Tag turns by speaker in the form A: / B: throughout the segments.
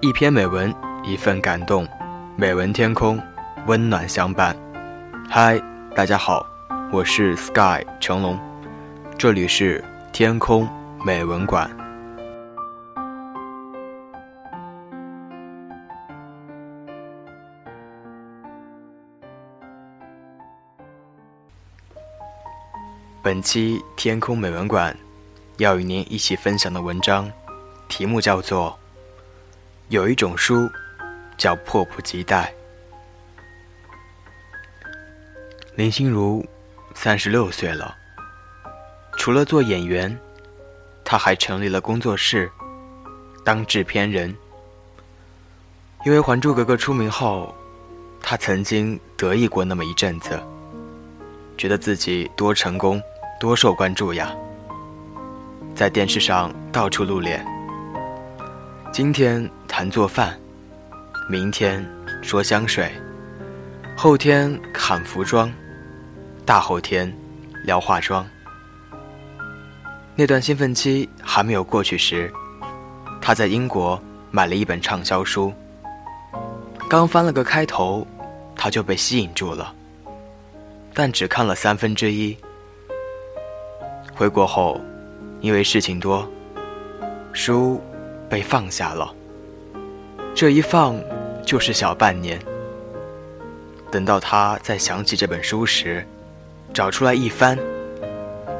A: 一篇美文，一份感动，美文天空，温暖相伴。嗨，大家好，我是 Sky 成龙，这里是天空美文馆。本期天空美文馆要与您一起分享的文章，题目叫做。有一种书，叫迫不及待。林心如三十六岁了，除了做演员，她还成立了工作室，当制片人。因为《还珠格格》出名后，她曾经得意过那么一阵子，觉得自己多成功、多受关注呀，在电视上到处露脸。今天。谈做饭，明天说香水，后天看服装，大后天聊化妆。那段兴奋期还没有过去时，他在英国买了一本畅销书，刚翻了个开头，他就被吸引住了，但只看了三分之一。回国后，因为事情多，书被放下了。这一放就是小半年。等到他再想起这本书时，找出来一翻，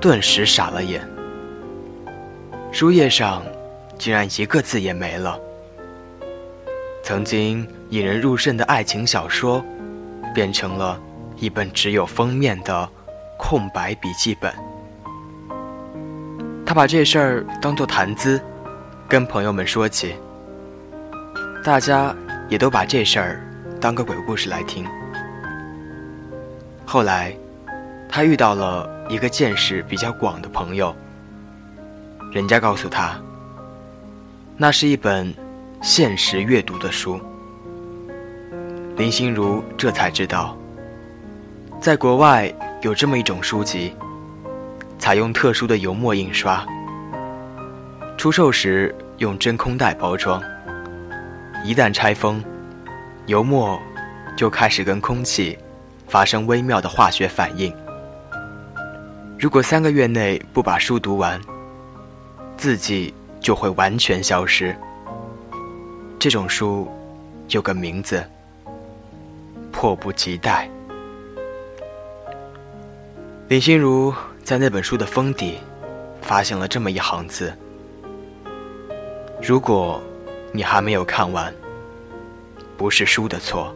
A: 顿时傻了眼。书页上竟然一个字也没了。曾经引人入胜的爱情小说，变成了一本只有封面的空白笔记本。他把这事儿当作谈资，跟朋友们说起。大家也都把这事儿当个鬼故事来听。后来，他遇到了一个见识比较广的朋友，人家告诉他，那是一本现实阅读的书。林心如这才知道，在国外有这么一种书籍，采用特殊的油墨印刷，出售时用真空袋包装。一旦拆封，油墨就开始跟空气发生微妙的化学反应。如果三个月内不把书读完，字迹就会完全消失。这种书有个名字：迫不及待。林心如在那本书的封底发现了这么一行字：如果。你还没有看完，不是书的错，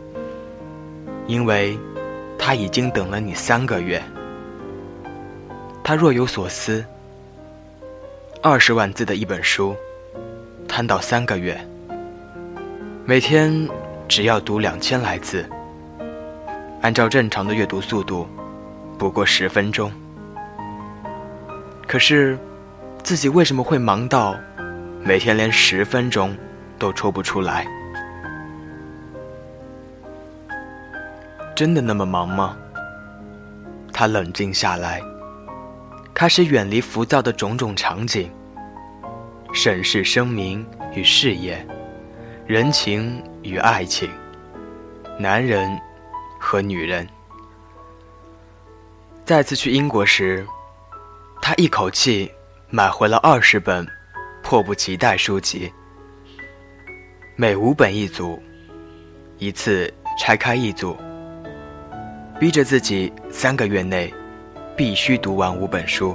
A: 因为他已经等了你三个月。他若有所思，二十万字的一本书，摊到三个月，每天只要读两千来字，按照正常的阅读速度，不过十分钟。可是，自己为什么会忙到每天连十分钟？都抽不出来，真的那么忙吗？他冷静下来，开始远离浮躁的种种场景，审视声名与事业，人情与爱情，男人和女人。再次去英国时，他一口气买回了二十本迫不及待书籍。每五本一组，一次拆开一组，逼着自己三个月内必须读完五本书。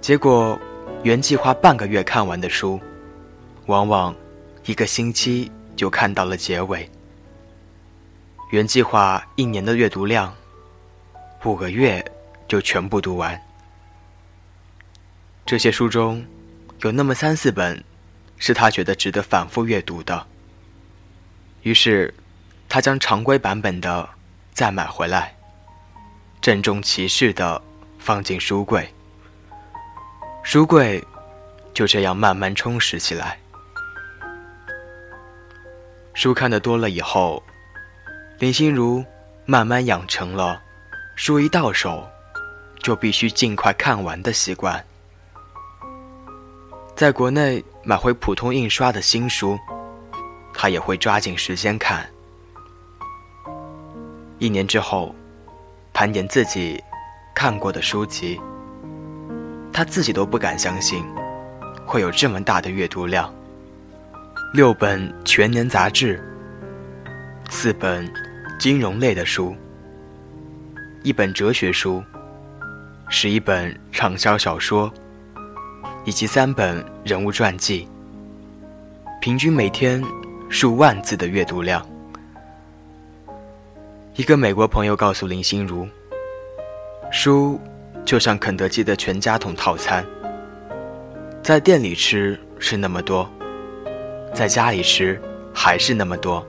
A: 结果，原计划半个月看完的书，往往一个星期就看到了结尾。原计划一年的阅读量，五个月就全部读完。这些书中，有那么三四本。是他觉得值得反复阅读的，于是，他将常规版本的再买回来，郑重其事的放进书柜。书柜就这样慢慢充实起来。书看的多了以后，林心如慢慢养成了书一到手就必须尽快看完的习惯。在国内。买回普通印刷的新书，他也会抓紧时间看。一年之后，盘点自己看过的书籍，他自己都不敢相信会有这么大的阅读量：六本全年杂志，四本金融类的书，一本哲学书，十一本畅销小说，以及三本人物传记，平均每天数万字的阅读量。一个美国朋友告诉林心如：“书就像肯德基的全家桶套餐，在店里吃是那么多，在家里吃还是那么多，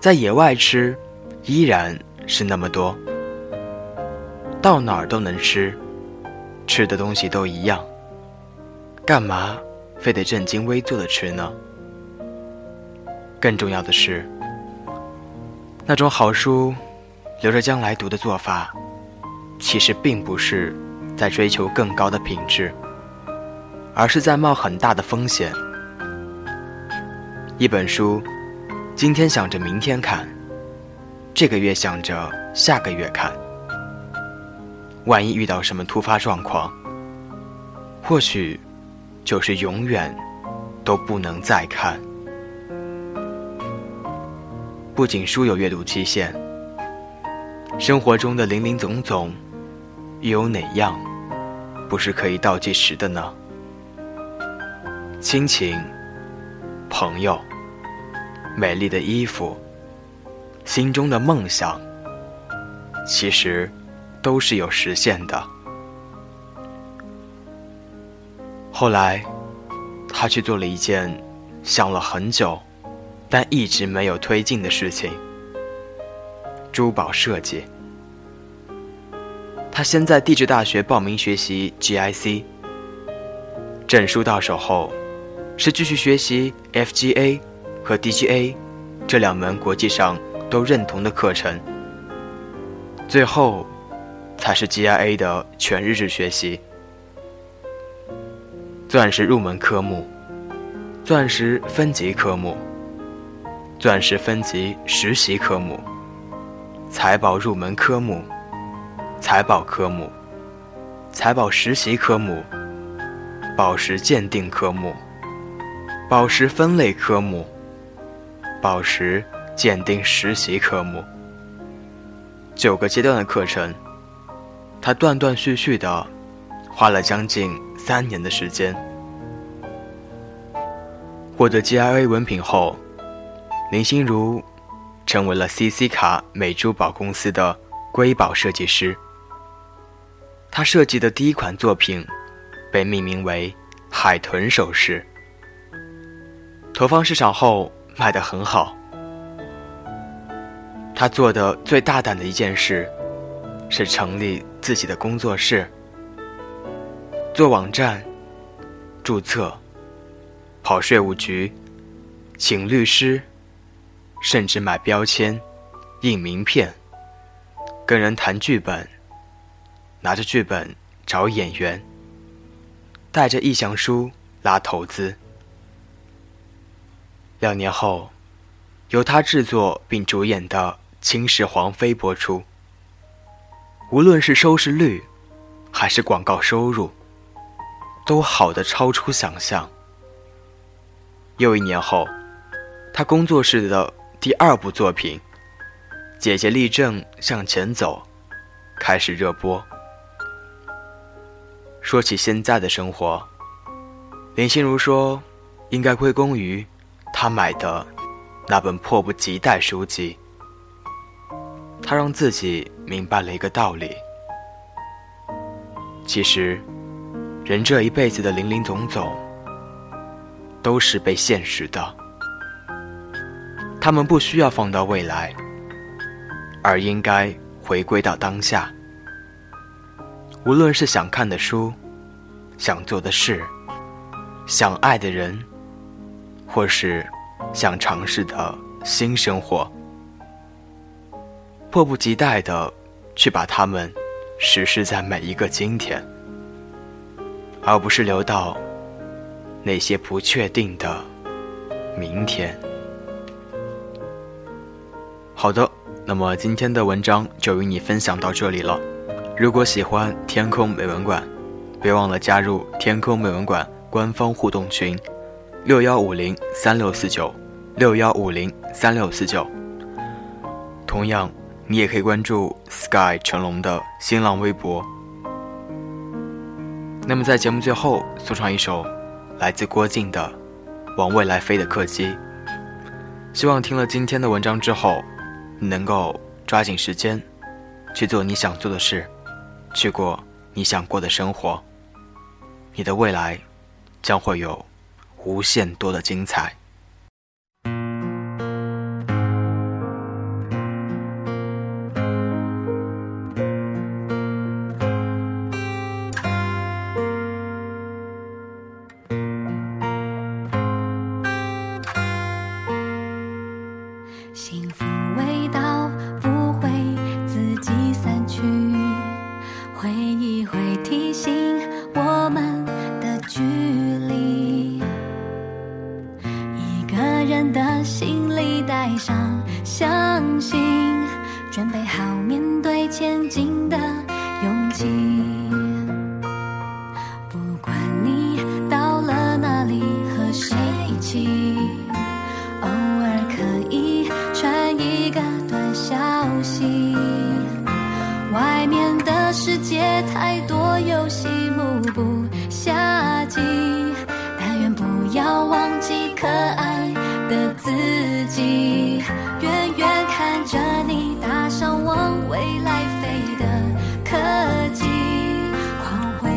A: 在野外吃依然是那么多，到哪儿都能吃，吃的东西都一样，干嘛非得正襟危坐的吃呢？更重要的是。”那种好书，留着将来读的做法，其实并不是在追求更高的品质，而是在冒很大的风险。一本书，今天想着明天看，这个月想着下个月看，万一遇到什么突发状况，或许就是永远都不能再看。不仅书有阅读期限，生活中的林林总总，又有哪样不是可以倒计时的呢？亲情、朋友、美丽的衣服、心中的梦想，其实都是有实现的。后来，他去做了一件想了很久。但一直没有推进的事情。珠宝设计。他先在地质大学报名学习 GIC，证书到手后，是继续学习 FGA 和 DGA 这两门国际上都认同的课程，最后才是 GIA 的全日制学习。钻石入门科目，钻石分级科目。钻石分级实习科目、财宝入门科目、财宝科目、财宝实习科目、宝石鉴定科目、宝石分类科目、宝石鉴定实习科目，九个阶段的课程，他断断续续的花了将近三年的时间，获得 GIA 文凭后。林心如成为了 CC 卡美珠宝公司的瑰宝设计师。她设计的第一款作品被命名为“海豚首饰”，投放市场后卖得很好。她做的最大胆的一件事是成立自己的工作室，做网站、注册、跑税务局、请律师。甚至买标签、印名片、跟人谈剧本、拿着剧本找演员、带着意向书拉投资。两年后，由他制作并主演的《秦始皇妃》播出，无论是收视率还是广告收入，都好的超出想象。又一年后，他工作室的。第二部作品《姐姐立正向前走》开始热播。说起现在的生活，林心如说，应该归功于她买的那本迫不及待书籍。她让自己明白了一个道理：其实，人这一辈子的林林总总，都是被现实的。他们不需要放到未来，而应该回归到当下。无论是想看的书、想做的事、想爱的人，或是想尝试的新生活，迫不及待的去把它们实施在每一个今天，而不是留到那些不确定的明天。好的，那么今天的文章就与你分享到这里了。如果喜欢天空美文馆，别忘了加入天空美文馆官方互动群：六幺五零三六四九六幺五零三六四九。同样，你也可以关注 Sky 成龙的新浪微博。那么，在节目最后送上一首来自郭靖的《往未来飞的客机》。希望听了今天的文章之后，你能够抓紧时间去做你想做的事。去过你想过的生活，你的未来将会有无限多的精彩。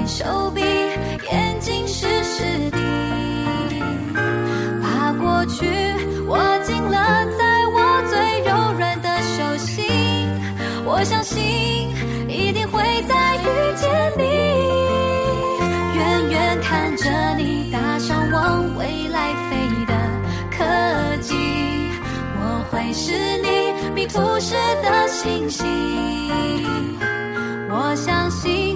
B: 手臂，眼睛湿湿的，怕过去握紧了，在我最柔软的手心，我相信一定会再遇见你。远远看着你搭上往未来飞的科技，我会是你迷途时的星星，我相信。